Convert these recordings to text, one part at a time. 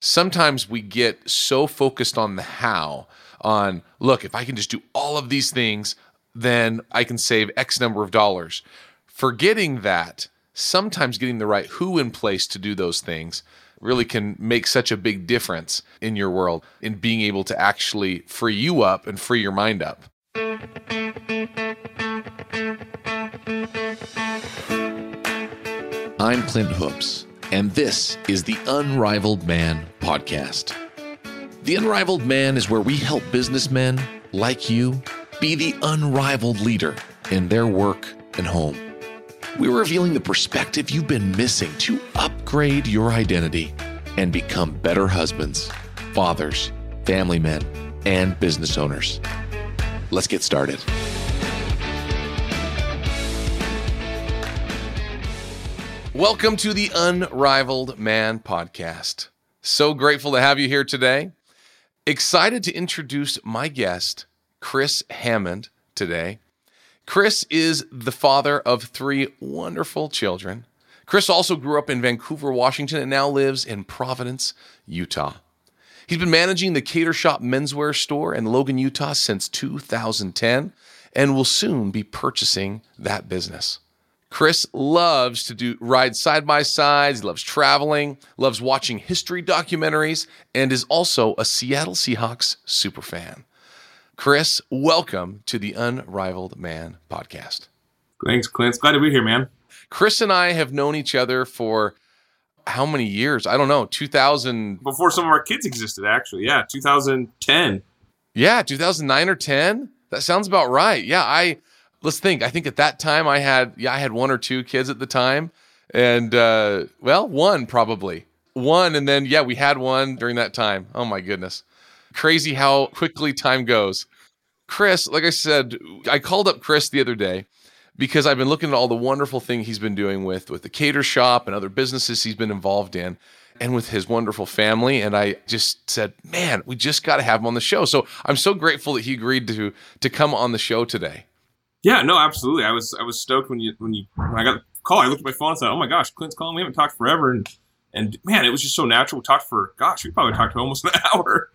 sometimes we get so focused on the how, on look, if I can just do all of these things, then I can save X number of dollars. Forgetting that sometimes getting the right who in place to do those things really can make such a big difference in your world in being able to actually free you up and free your mind up. I'm Clint Hoops, and this is the Unrivaled Man podcast. The Unrivaled Man is where we help businessmen like you be the unrivaled leader in their work and home. We're revealing the perspective you've been missing to upgrade your identity and become better husbands, fathers, family men, and business owners. Let's get started. Welcome to the Unrivaled Man podcast. So grateful to have you here today. Excited to introduce my guest, Chris Hammond, today. Chris is the father of three wonderful children. Chris also grew up in Vancouver, Washington, and now lives in Providence, Utah. He's been managing the Kater Shop menswear store in Logan, Utah since 2010 and will soon be purchasing that business. Chris loves to do ride side by sides. He loves traveling, loves watching history documentaries, and is also a Seattle Seahawks super fan. Chris, welcome to the Unrivaled Man podcast. Thanks, Clint. Glad to be here, man. Chris and I have known each other for how many years? I don't know. 2000 before some of our kids existed actually. Yeah, 2010. Yeah, 2009 or 10? That sounds about right. Yeah, I let's think. I think at that time I had yeah I had one or two kids at the time, and uh, well one probably one, and then yeah we had one during that time. Oh my goodness, crazy how quickly time goes. Chris, like I said, I called up Chris the other day because I've been looking at all the wonderful thing he's been doing with with the Kater shop and other businesses he's been involved in and with his wonderful family and I just said, "Man, we just got to have him on the show." So, I'm so grateful that he agreed to to come on the show today. Yeah, no, absolutely. I was I was stoked when you when you when I got the call. I looked at my phone and said, "Oh my gosh, Clint's calling. We haven't talked forever." And and man, it was just so natural. We talked for gosh, we probably talked for almost an hour.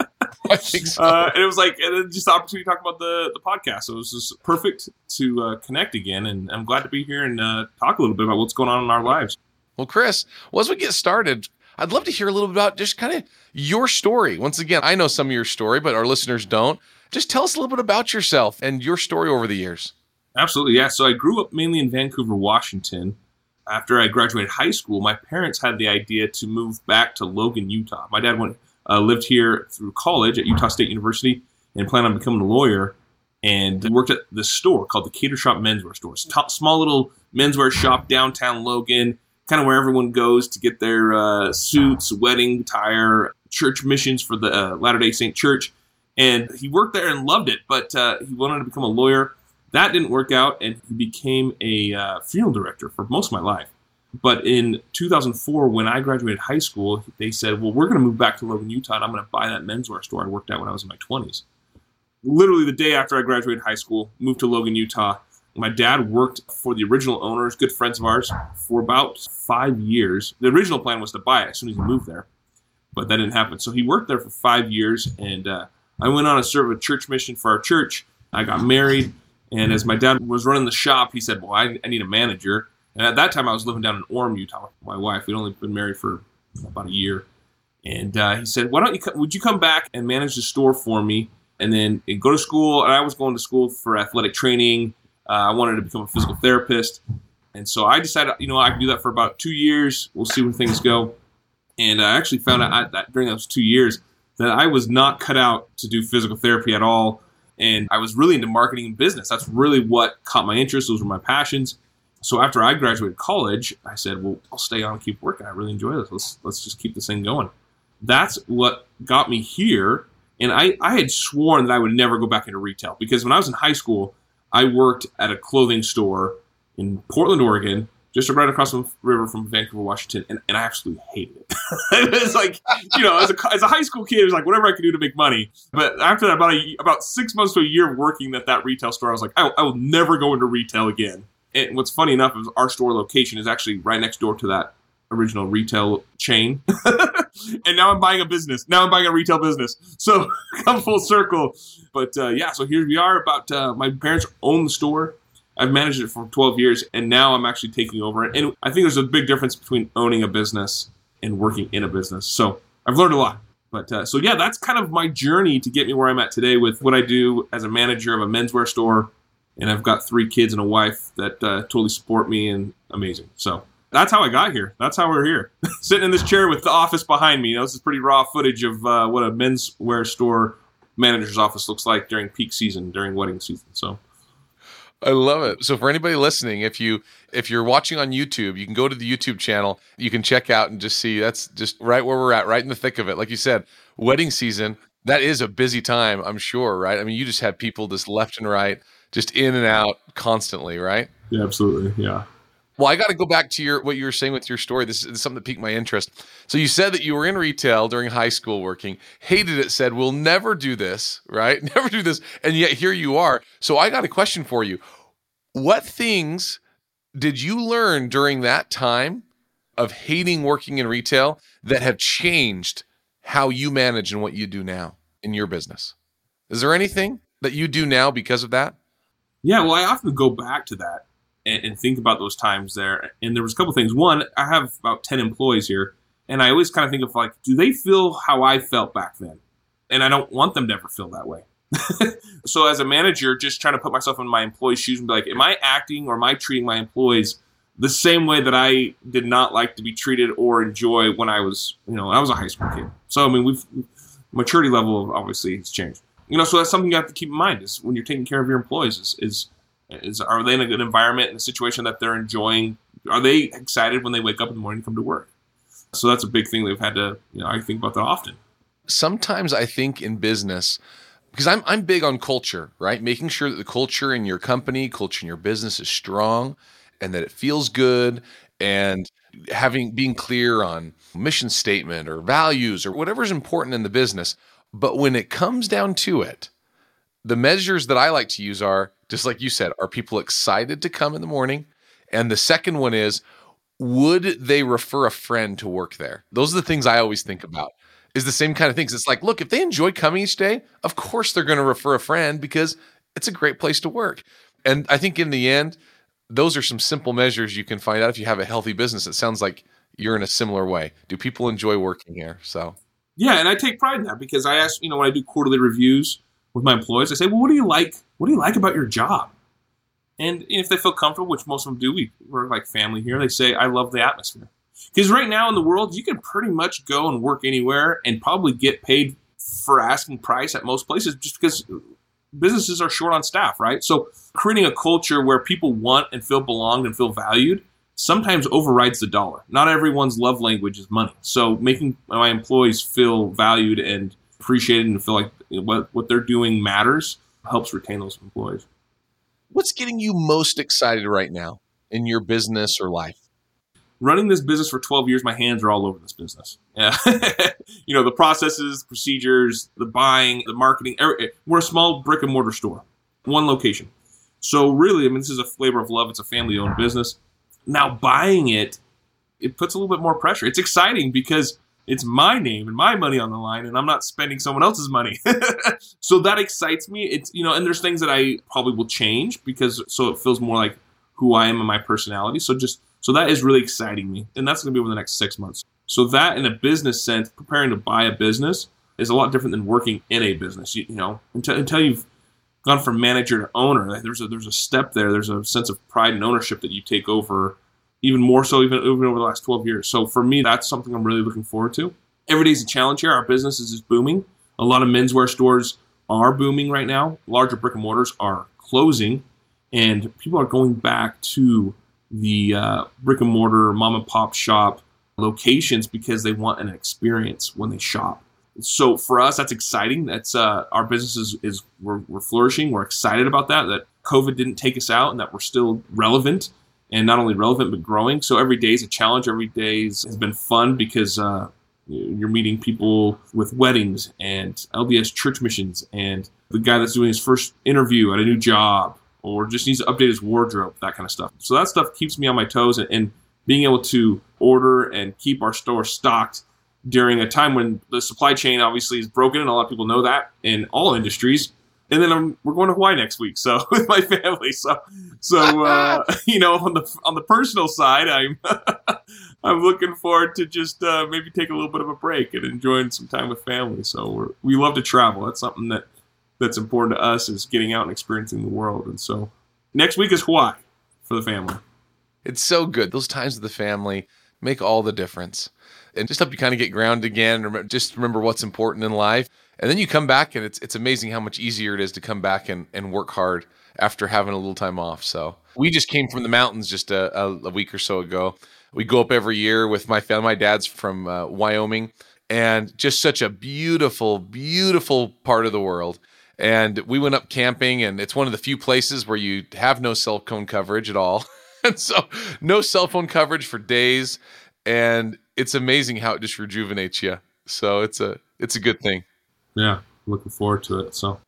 I think so. Uh, and it was like and just the opportunity to talk about the the podcast. So it was just perfect to uh, connect again. And I'm glad to be here and uh, talk a little bit about what's going on in our lives. Well, Chris, well, as we get started, I'd love to hear a little bit about just kind of your story. Once again, I know some of your story, but our listeners don't. Just tell us a little bit about yourself and your story over the years. Absolutely, yeah. So I grew up mainly in Vancouver, Washington. After I graduated high school, my parents had the idea to move back to Logan, Utah. My dad went uh, lived here through college at Utah State University and planned on becoming a lawyer. And worked at this store called the Kater Shop Menswear Store. It's a small little menswear shop downtown Logan, kind of where everyone goes to get their uh, suits, wedding attire, church missions for the uh, Latter Day Saint Church. And he worked there and loved it, but uh, he wanted to become a lawyer that didn't work out, and he became a uh, funeral director for most of my life. But in 2004, when I graduated high school, they said, "Well, we're going to move back to Logan, Utah, and I'm going to buy that menswear store I worked at when I was in my 20s." Literally the day after I graduated high school, moved to Logan, Utah. My dad worked for the original owners, good friends of ours, for about five years. The original plan was to buy it as soon as he moved there, but that didn't happen. So he worked there for five years, and uh, I went on a serve a church mission for our church. I got married and as my dad was running the shop, he said, "Well, I, I need a manager." And at that time, I was living down in Orem, Utah, with my wife. We'd only been married for about a year. And uh, he said, "Why don't you? Would you come back and manage the store for me, and then go to school?" And I was going to school for athletic training. Uh, I wanted to become a physical therapist, and so I decided, you know, I can do that for about two years. We'll see where things go. And I actually found out that during those two years that I was not cut out to do physical therapy at all. And I was really into marketing and business. That's really what caught my interest. Those were my passions. So after I graduated college, I said, well, I'll stay on and keep working. I really enjoy this. Let's, let's just keep this thing going. That's what got me here. And I, I had sworn that I would never go back into retail because when I was in high school, I worked at a clothing store in Portland, Oregon, just right across the river from Vancouver, Washington, and, and I absolutely hated it. it's like, you know, as a, as a high school kid, it was like whatever I could do to make money. But after that, about a, about six months to a year working at that retail store, I was like, I, I will never go into retail again. And what's funny enough is our store location is actually right next door to that original retail chain. and now I'm buying a business. Now I'm buying a retail business. So come full circle. But uh, yeah, so here we are. About uh, my parents own the store. I've managed it for 12 years, and now I'm actually taking over. it. And I think there's a big difference between owning a business and working in a business. So I've learned a lot. But uh, so yeah, that's kind of my journey to get me where I'm at today with what I do as a manager of a menswear store, and I've got three kids and a wife that uh, totally support me and amazing. So that's how I got here. That's how we're here, sitting in this chair with the office behind me. You know, this is pretty raw footage of uh, what a menswear store manager's office looks like during peak season, during wedding season. So I love it. So for anybody listening, if you if you're watching on YouTube, you can go to the YouTube channel. You can check out and just see that's just right where we're at, right in the thick of it. Like you said, wedding season. That is a busy time, I'm sure, right? I mean, you just have people just left and right, just in and out constantly, right? Yeah, absolutely. Yeah. Well, I got to go back to your what you were saying with your story. This is something that piqued my interest. So you said that you were in retail during high school working, hated it, said we'll never do this, right? Never do this, and yet here you are. So I got a question for you. What things did you learn during that time of hating working in retail that have changed how you manage and what you do now in your business? Is there anything that you do now because of that? Yeah, well, I often go back to that and, and think about those times there. And there was a couple things. One, I have about ten employees here, and I always kind of think of like, do they feel how I felt back then? And I don't want them to ever feel that way. so as a manager, just trying to put myself in my employees' shoes and be like, am I acting or am I treating my employees the same way that I did not like to be treated or enjoy when I was, you know, I was a high school kid. So I mean, we've maturity level obviously has changed. You know, so that's something you have to keep in mind is when you're taking care of your employees is is is are they in a good environment in a situation that they're enjoying? Are they excited when they wake up in the morning to come to work? So that's a big thing they've had to, you know, I think about that often. Sometimes I think in business, because I'm I'm big on culture, right? Making sure that the culture in your company, culture in your business is strong and that it feels good and having being clear on mission statement or values or whatever's important in the business. But when it comes down to it, the measures that I like to use are just like you said, are people excited to come in the morning? And the second one is, would they refer a friend to work there? Those are the things I always think about. Is the same kind of things. It's like, look, if they enjoy coming each day, of course they're going to refer a friend because it's a great place to work. And I think in the end, those are some simple measures you can find out if you have a healthy business. It sounds like you're in a similar way. Do people enjoy working here? So, yeah, and I take pride in that because I ask, you know, when I do quarterly reviews with my employees, I say, well, what do you like? What do you like about your job? And if they feel comfortable, which most of them do, we, we're like family here, they say, I love the atmosphere. Because right now in the world, you can pretty much go and work anywhere and probably get paid for asking price at most places just because businesses are short on staff, right? So creating a culture where people want and feel belonged and feel valued sometimes overrides the dollar. Not everyone's love language is money. So making my employees feel valued and appreciated and feel like what, what they're doing matters helps retain those employees. What's getting you most excited right now in your business or life? Running this business for 12 years, my hands are all over this business. Yeah. you know, the processes, procedures, the buying, the marketing. Er, eh, we're a small brick and mortar store, one location. So, really, I mean, this is a flavor of love. It's a family owned business. Now, buying it, it puts a little bit more pressure. It's exciting because it's my name and my money on the line and i'm not spending someone else's money. So that excites me. It's you know and there's things that i probably will change because so it feels more like who i am and my personality. So just so that is really exciting me and that's going to be over the next six months. So that in a business sense preparing to buy a business is a lot different than working in a business you, you know? Until, until you've gone from manager to owner there's a there's a step there. There's a sense of pride and ownership that you take over even more so even, even over the last 12 years. So for me, that's something I'm really looking forward to. Every day's a challenge here. Our business is just booming. A lot of menswear stores are booming right now. Larger brick and mortars are closing, and people are going back to the uh, brick and mortar mom and pop shop locations because they want an experience when they shop. So for us, that's exciting. That's uh, our business is, is we're, we're flourishing. We're excited about that. That COVID didn't take us out, and that we're still relevant and not only relevant but growing. So every day is a challenge. Every day has been fun because uh, you're meeting people with weddings and LDS church missions and the guy that's doing his first interview at a new job or just needs to update his wardrobe, that kind of stuff. So that stuff keeps me on my toes and, and being able to order and keep our store stocked during a time when the supply chain obviously is broken, and a lot of people know that in all industries. And then I'm, we're going to Hawaii next week, so with my family. So, so uh, you know, on the on the personal side, I'm I'm looking forward to just uh, maybe take a little bit of a break and enjoying some time with family. So we're, we love to travel. That's something that that's important to us is getting out and experiencing the world. And so next week is Hawaii for the family. It's so good. Those times with the family make all the difference and just help you kind of get grounded again. Just remember what's important in life. And then you come back and it's it's amazing how much easier it is to come back and, and work hard after having a little time off. So we just came from the mountains just a, a, a week or so ago. We go up every year with my family. My dad's from uh, Wyoming and just such a beautiful, beautiful part of the world. And we went up camping, and it's one of the few places where you have no cell phone coverage at all. and so, no cell phone coverage for days. And it's amazing how it just rejuvenates you. So it's a it's a good thing. Yeah, looking forward to it. So,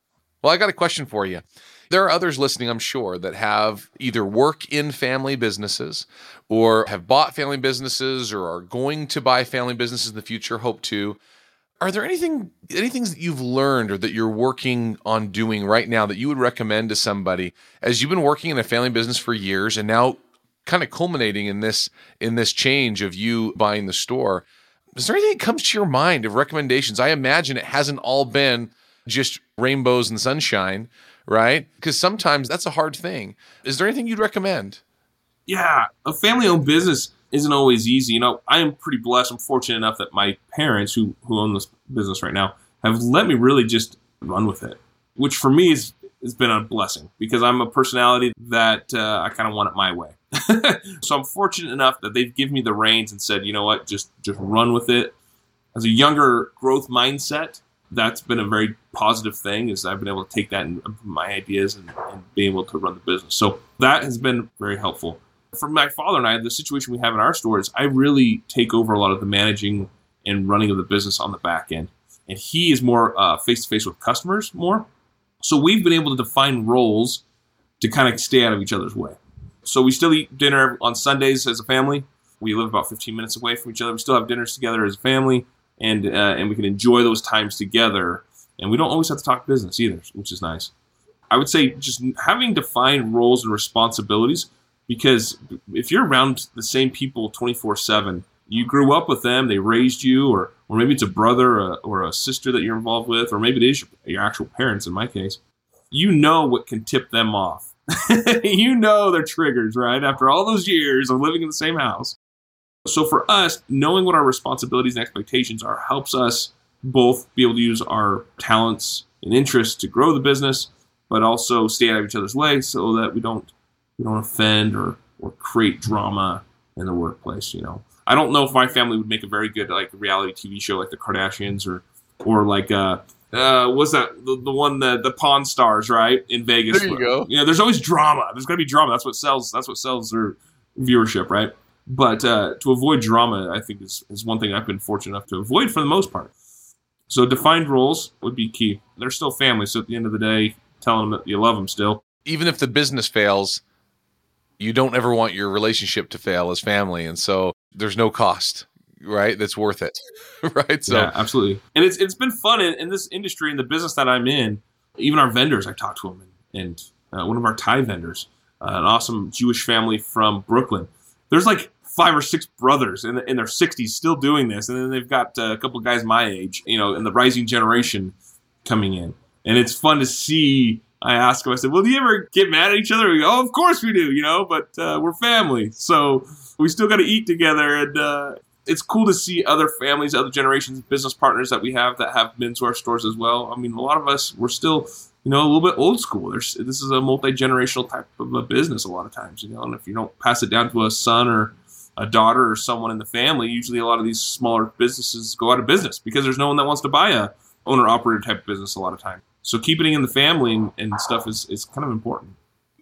well, I got a question for you. There are others listening, I'm sure, that have either work in family businesses or have bought family businesses or are going to buy family businesses in the future, hope to. Are there anything any things that you've learned or that you're working on doing right now that you would recommend to somebody as you've been working in a family business for years and now kind of culminating in this in this change of you buying the store? Is there anything that comes to your mind of recommendations? I imagine it hasn't all been just rainbows and sunshine, right? Because sometimes that's a hard thing. Is there anything you'd recommend? Yeah, a family owned business isn't always easy. You know, I am pretty blessed. I'm fortunate enough that my parents, who who own this business right now, have let me really just run with it, which for me is has been a blessing because I'm a personality that uh, I kind of want it my way. so I'm fortunate enough that they've given me the reins and said, you know what, just just run with it. As a younger growth mindset, that's been a very positive thing. Is I've been able to take that and my ideas and, and be able to run the business. So that has been very helpful for my father and I, the situation we have in our store is I really take over a lot of the managing and running of the business on the back end. And he is more face to face with customers more. So we've been able to define roles to kind of stay out of each other's way. So we still eat dinner on Sundays as a family. We live about 15 minutes away from each other. We still have dinners together as a family, and uh, and we can enjoy those times together. And we don't always have to talk business either, which is nice. I would say just having defined roles and responsibilities because if you're around the same people 24 7 you grew up with them they raised you or or maybe it's a brother or a, sister that you're involved with or maybe it is your, your actual parents in my case. You know what can tip them off. You know their triggers right after all those years of living in the same house. So for us knowing what our responsibilities and expectations are helps us both be able to use our talents and interests to grow the business but also stay out of each other's way so that we don't we don't offend or or create drama in the workplace. You know, I don't know if my family would make a very good like reality TV show like the Kardashians or or like uh uh what's that the, the one the the Pawn Stars right in Vegas. There you go. Yeah, there's always drama. There's to be drama. That's what sells. That's what sells their viewership, right? But uh, to avoid drama, I think is, is one thing I've been fortunate enough to avoid for the most part. So defined roles would be key. They're still family, so at the end of the day, telling them that you love them still. Even if the business fails, you don't ever want your relationship to fail as family and so there's no cost right? That's worth it right? So yeah, absolutely. And it's it's been fun in, in, this industry in the business that i'm in even our vendors i talked to them and, and uh, one of our tie vendors uh, an awesome jewish family from brooklyn. There's like five or six brothers in, in their 60s still doing this and then they've got uh, a couple guys my age you know in the rising generation coming in. And it's fun to see I asked him, I said, Well, do you ever get mad at each other? We go, Oh, of course we do, you know, but uh, we're family. So we still got to eat together. And uh, it's cool to see other families, other generations, business partners that we have that have been to our stores as well. I mean, a lot of us, we're still, you know, a little bit old school. There's, this is a multi generational type of a business a lot of times, you know, and if you don't pass it down to a son or a daughter or someone in the family, usually a lot of these smaller businesses go out of business because there's no one that wants to buy a owner operator type of business a lot of time. So keeping it in the family and, and stuff is, is kind of important.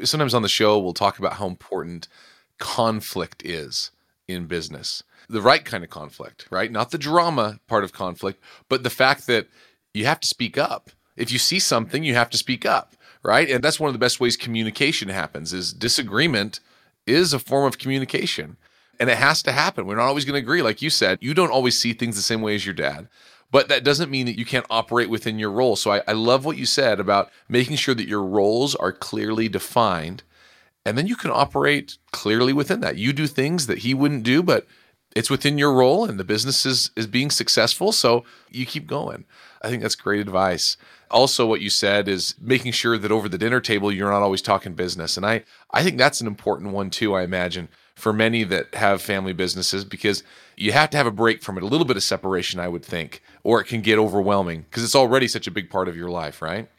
Sometimes on the show, we'll talk about how important conflict is in business. The right kind of conflict, right? Not the drama part of conflict, but the fact that you have to speak up. If you see something, you have to speak up, right? And that's one of the best ways communication happens is disagreement is a form of communication. And it has to happen. We're not always going to agree. Like you said, you don't always see things the same way as your dad. But that doesn't mean that you can't operate within your role. So I, I love what you said about making sure that your roles are clearly defined. And then you can operate clearly within that. You do things that he wouldn't do, but it's within your role and the business is, is being successful. So you keep going. I think that's great advice. Also, what you said is making sure that over the dinner table, you're not always talking business. And I, I think that's an important one too, I imagine, for many that have family businesses, because you have to have a break from it, a little bit of separation, I would think, or it can get overwhelming because it's already such a big part of your life, right?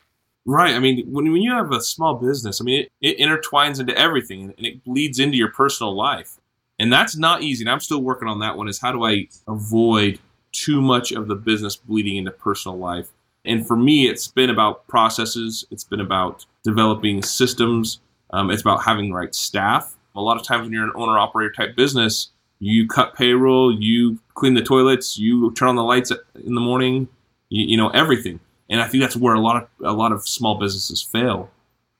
Right. I mean, when, when you have a small business, I mean, it, it intertwines into everything and it bleeds into your personal life. And that's not easy. And I'm still working on that one is how do I avoid too much of the business bleeding into personal life? And for me, it's been about processes. It's been about developing systems. Um, it's about having the right staff. A lot of times when you're an owner operator type business, you cut payroll, you clean the toilets, you turn on the lights in the morning, you, you know everything. And I think that's where a lot of a lot of small businesses fail,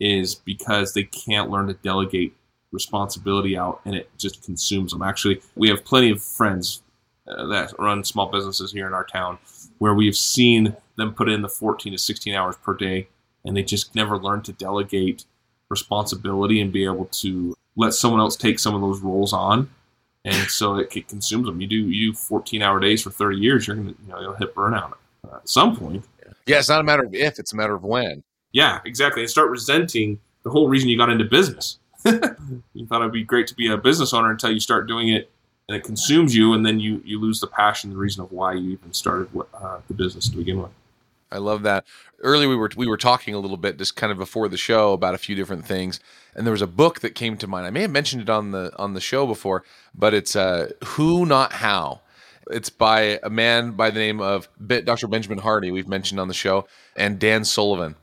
is because they can't learn to delegate responsibility out, and it just consumes them. Actually, we have plenty of friends uh, that run small businesses here in our town where we've seen them put in the 14 to 16 hours per day, and they just never learn to delegate responsibility and be able to let someone else take some of those roles on and so it, it, consumes them. You do you do 14 hour days for 30 years, you're gonna you know you'll hit burnout at some point. Yeah, it's not a matter of if, it's a matter of when. Yeah, exactly. And start resenting the whole reason you got into business. you thought it'd be great to be a business owner until you start doing it and it consumes you, and then you you lose the passion, the reason of why you even started uh, the business to begin with. I love that. Earlier we were we were talking a little bit just kind of before the show about a few different things, and there was a book that came to mind. I may have mentioned it on the on the show before, but it's uh, Who Not How. It's by a man by the name of Dr. Benjamin Hardy. We've mentioned on the show, and Dan Sullivan.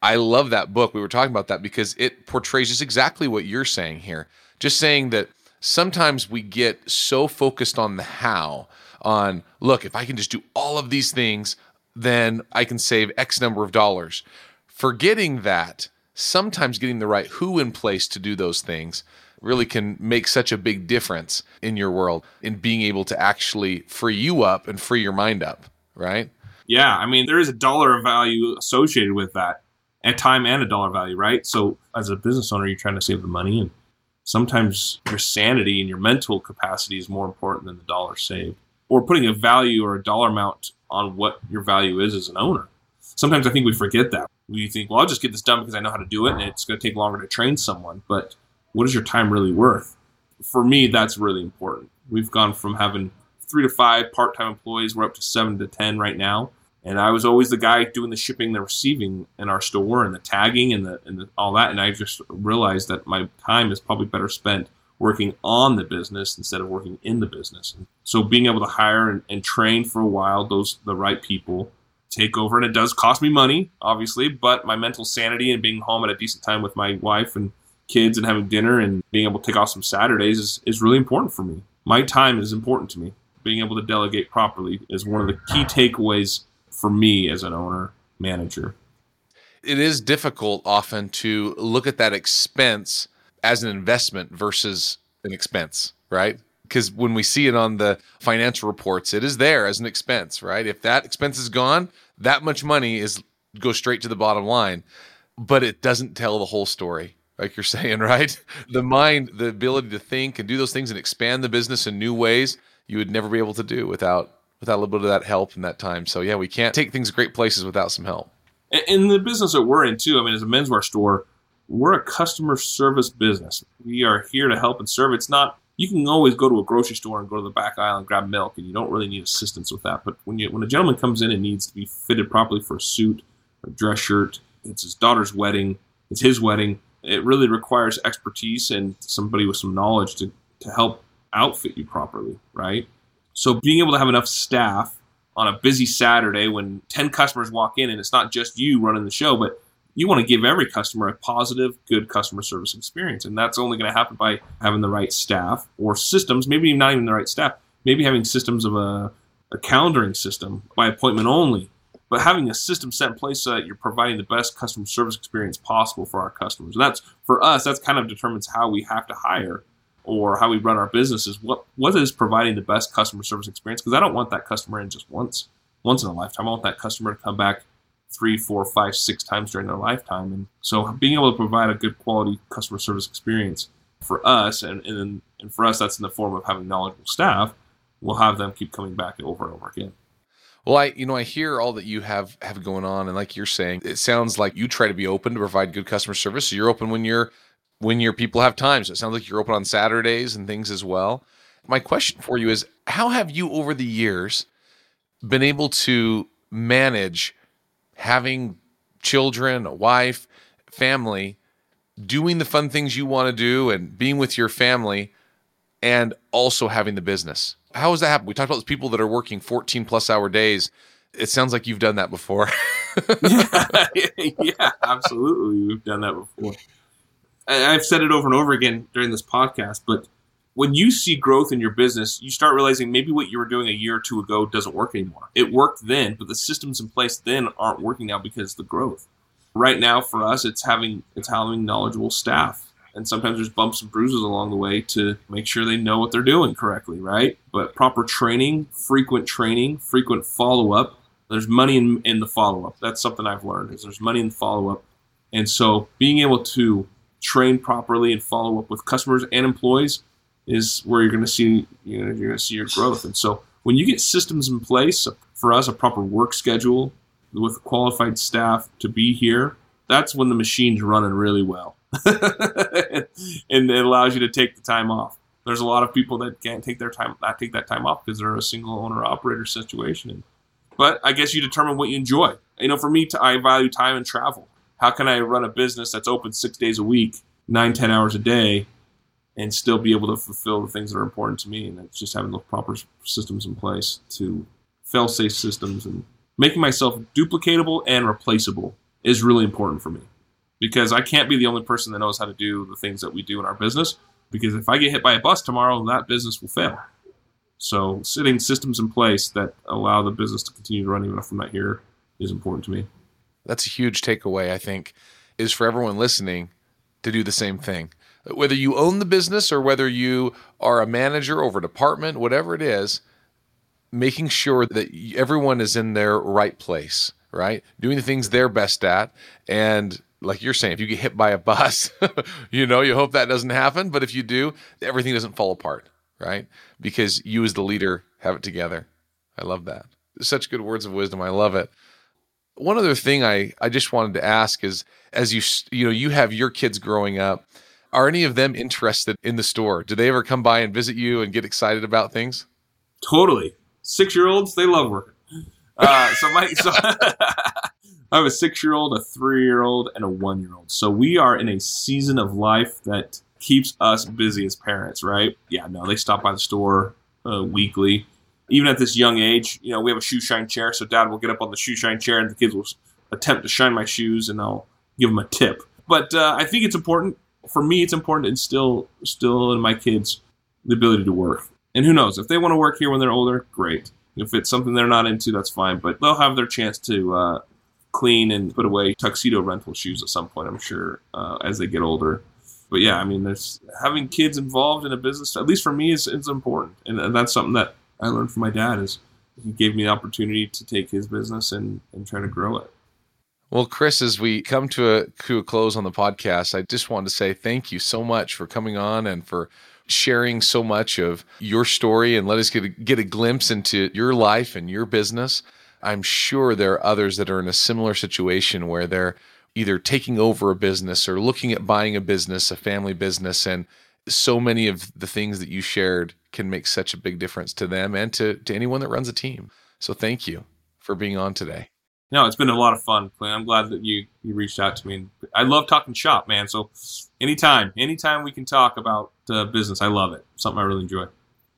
I love that book. We were talking about that because it portrays just exactly what you're saying here. Just saying that sometimes we get so focused on the how, on look, if I can just do all of these things, then I can save X number of dollars. Forgetting that, sometimes getting the right who in place to do those things really can make such a big difference in your world in being able to actually free you up and free your mind up, right? Yeah, I mean, there is a dollar value associated with that, a time and a dollar value, right? So, as a business owner, you're trying to save the money, and sometimes your sanity and your mental capacity is more important than the dollar saved, or putting a value or a dollar amount on what your value is as an owner. Sometimes I think we forget that. We think, well, I'll just get this done because I know how to do it and it's going to take longer to train someone. But what is your time really worth? For me, that's really important. We've gone from having three to five part time employees, we're up to seven to 10 right now. And I was always the guy doing the shipping, the receiving in our store, and the tagging, and the and the, all that. And I just realized that my time is probably better spent working on the business instead of working in the business. And so being able to hire and, and, train for a while those the right people, take over, and it does cost me money, obviously, but my mental sanity and being home at a decent time with my wife and kids and having dinner and being able to take off some Saturdays is, is really important for me. My time is important to me. Being able to delegate properly is one of the key takeaways for me as an owner manager. It is difficult often to look at that expense as an investment versus an expense, right? Because when we see it on the financial reports, it is there as an expense, right? If that expense is gone, that much money is goes straight to the bottom line, but it doesn't tell the whole story, like you're saying, right? The mind, the ability to think and do those things and expand the business in new ways, you would never be able to do without without a little bit of that help and that time. So yeah, we can't take things great places without some help. In the business that we're in too, I mean, as a menswear store, we're a customer service business. We are here to help and serve. It's not you can always go to a grocery store and go to the back aisle and grab milk, and you don't really need assistance with that. But when you when a gentleman comes in and needs to be fitted properly for a suit, a dress shirt, it's his daughter's wedding, it's his wedding. It really requires expertise and somebody with some knowledge to, to help outfit you properly, right? So being able to have enough staff on a busy Saturday when 10 customers walk in and it's not just you running the show, but you want to give every customer a positive, good customer service experience. And that's only going to happen by having the right staff or systems, maybe not even the right staff, maybe having systems of a, a calendaring system by appointment only, but having a system set in place so that you're providing the best customer service experience possible for our customers. And that's for us, that's kind of determines how we have to hire or how we run our business is what what is providing the best customer service experience because I don't want that customer in just once once in a lifetime. I want that customer to come back three, four, five, six times during their lifetime. And so being able to provide a good quality customer service experience for us and, and, and for us that's in the form of having knowledgeable staff, we'll have them keep coming back over and over again. Well, I you know I hear all that you have have going on, and like you're saying, it sounds like you try to be open to provide good customer service. So you're open when you're when your people have time. So it sounds like you're open on Saturdays and things as well. My question for you is, how have you over the years been able to manage having children, a wife, family, doing the fun things you want to do, and being with your family, and also having the business? How has that happened? We talked about those people that are working 14 plus hour days. It sounds like you've done that before. yeah, yeah, absolutely. We've done that before. I've said it over and over again during this podcast, but when you see growth in your business, you start realizing maybe what you were doing a year or two ago doesn't work anymore. It worked then, but the systems in place then aren't working now because of the growth. Right now, for us, it's having it's having knowledgeable staff and sometimes there's bumps and bruises along the way to make sure they know what they're doing correctly, right? But proper training, frequent training, frequent follow up. There's money in, in the follow up. That's something I've learned is there's money in the follow up, and so being able to train properly and follow up with customers and employees is where you're going to see you know you're going to see your growth. And so when you get systems in place for us, a proper work schedule with qualified staff to be here, that's when the machine's running really well. and it allows you to take the time off. There's a lot of people that can't take their time, not take that time off because they're a single owner operator situation. But I guess you determine what you enjoy. You know, for me, I value time and travel. How can I run a business that's open six days a week, nine, ten hours a day, and still be able to fulfill the things that are important to me? And it's just having the proper systems in place to fail-safe systems and making myself duplicatable and replaceable is really important for me because I can't be the only person that knows how to do the things that we do in our business. Because if I get hit by a bus tomorrow, that business will fail. So, sitting systems in place that allow the business to continue to run even if I'm not here is important to me. That's a huge takeaway, I think, is for everyone listening to do the same thing. Whether you own the business or whether you are a manager over a department, whatever it is, making sure that everyone is in their right place, right? Doing the things they're best at and like you're saying, if you get hit by a bus, you know, you hope that doesn't happen. But if you do, everything doesn't fall apart, right? Because you, as the leader, have it together. I love that. Such good words of wisdom. I love it. One other thing I, I just wanted to ask is as you you know you have your kids growing up, are any of them interested in the store? Do they ever come by and visit you and get excited about things? Totally. Six year olds, they love working. Uh, so my so I have a six year old, a three year old, and a one year old. So we are in a season of life that keeps us busy as parents, right? Yeah, no, they stop by the store uh, weekly. Even at this young age, you know, we have a shoe shine chair. So dad will get up on the shoe shine chair and the kids will attempt to shine my shoes and I'll give them a tip. But uh, I think it's important. For me, it's important to instill, still in my kids the ability to work. And who knows, if they want to work here when they're older, great. If it's something they're not into, that's fine. But they'll have their chance to uh, clean and put away tuxedo rental shoes at some point. I'm sure uh, as they get older. But yeah, I mean, there's having kids involved in a business. At least for me, is is important, and, and that's something that I learned from my dad. Is he gave me the opportunity to take his business and and try to grow it. Well, Chris, as we come to a, to a close on the podcast, I just wanted to say thank you so much for coming on and for sharing so much of your story and let us get a, get a glimpse into your life and your business. I'm sure there are others that are in a similar situation where they're either taking over a business or looking at buying a business, a family business, and so many of the things that you shared can make such a big difference to them and to, to anyone that runs a team. So thank you for being on today. No, it's been a lot of fun, Clint. I'm glad that you you reached out to me. I love talking shop, man. So anytime, anytime we can talk about uh, business, I love it. Something I really enjoy.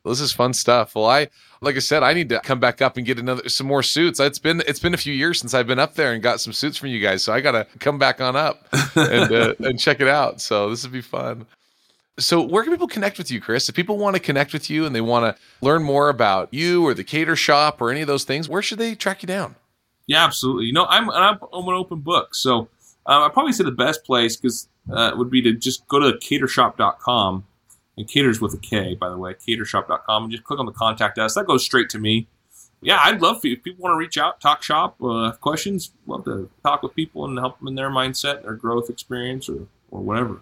Well, this is fun stuff. Well, I like I said, I need to come back up and get another some more suits. It's been it's been a few years since I've been up there and got some suits from you guys, so I got to come back on up and uh, and check it out. So this would be fun. So where can people connect with you, Chris? If people want to connect with you and they want to learn more about you or the Kater Shop or any of those things, where should they track you down? Yeah, absolutely. You know, I'm I'm, I'm an open book, so uh, I probably say the best place because uh, would be to just go to katershop.com And Katers with a K, by the way, katershop.com. And just click on the contact us. That goes straight to me. Yeah, I'd love for you. If people want to reach out, talk shop, uh, questions, love to talk with people and help them in their mindset, their growth experience, or, or whatever.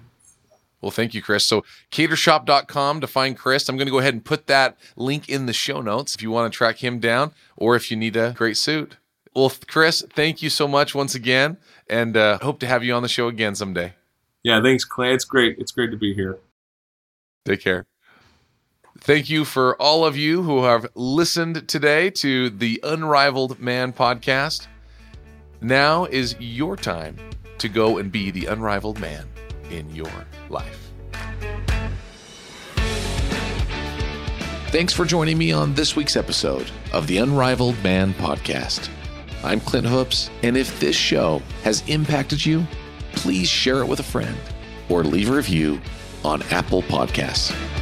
Well, thank you, Chris. So, katershop.com to find Chris. I'm going to go ahead and put that link in the show notes if you want to track him down or if you need a great suit. Well, Chris, thank you so much once again, and uh, hope to have you on the show again someday. Yeah, thanks, Clay. It's great. It's great to be here. Take care. Thank you for all of you who have listened today to the Unrivaled Man podcast. Now is your time to go and be the unrivaled man in your life. Thanks for joining me on this week's episode of the Unrivaled Man podcast. I'm Clint Hoops, and if this show has impacted you, please share it with a friend or leave a review on Apple Podcasts.